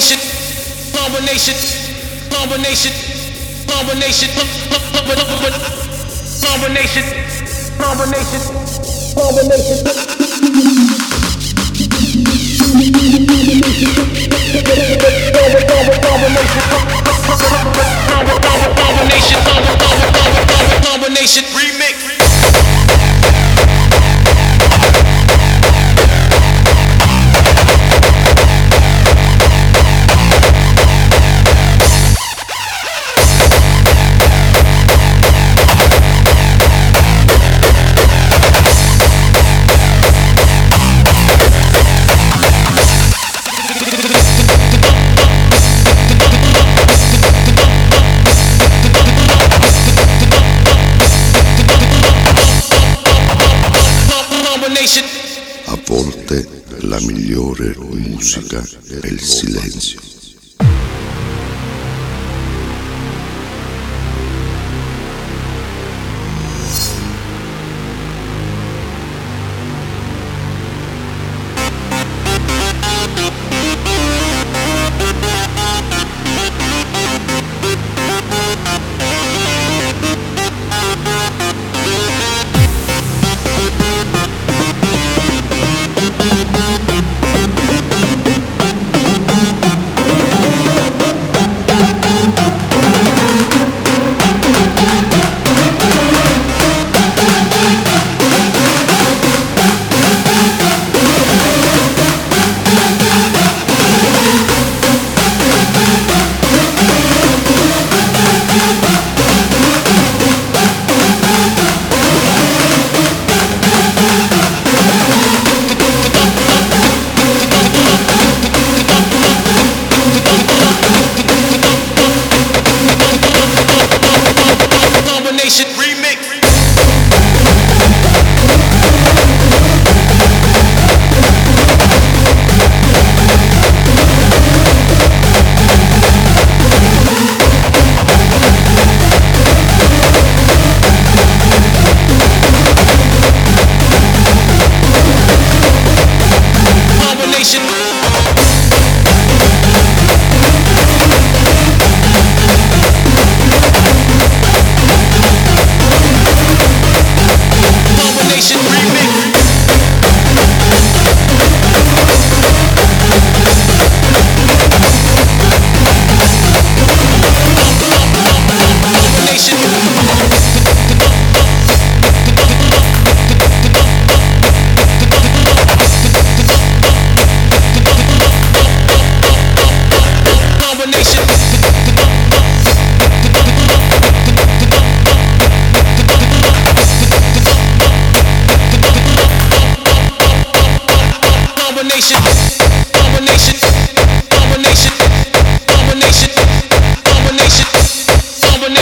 combination, combination, combination, combination, combination, combination, combination, combination, remix. A volte la migliore musica è il silenzio.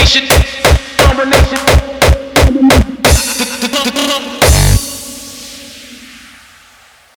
Shit.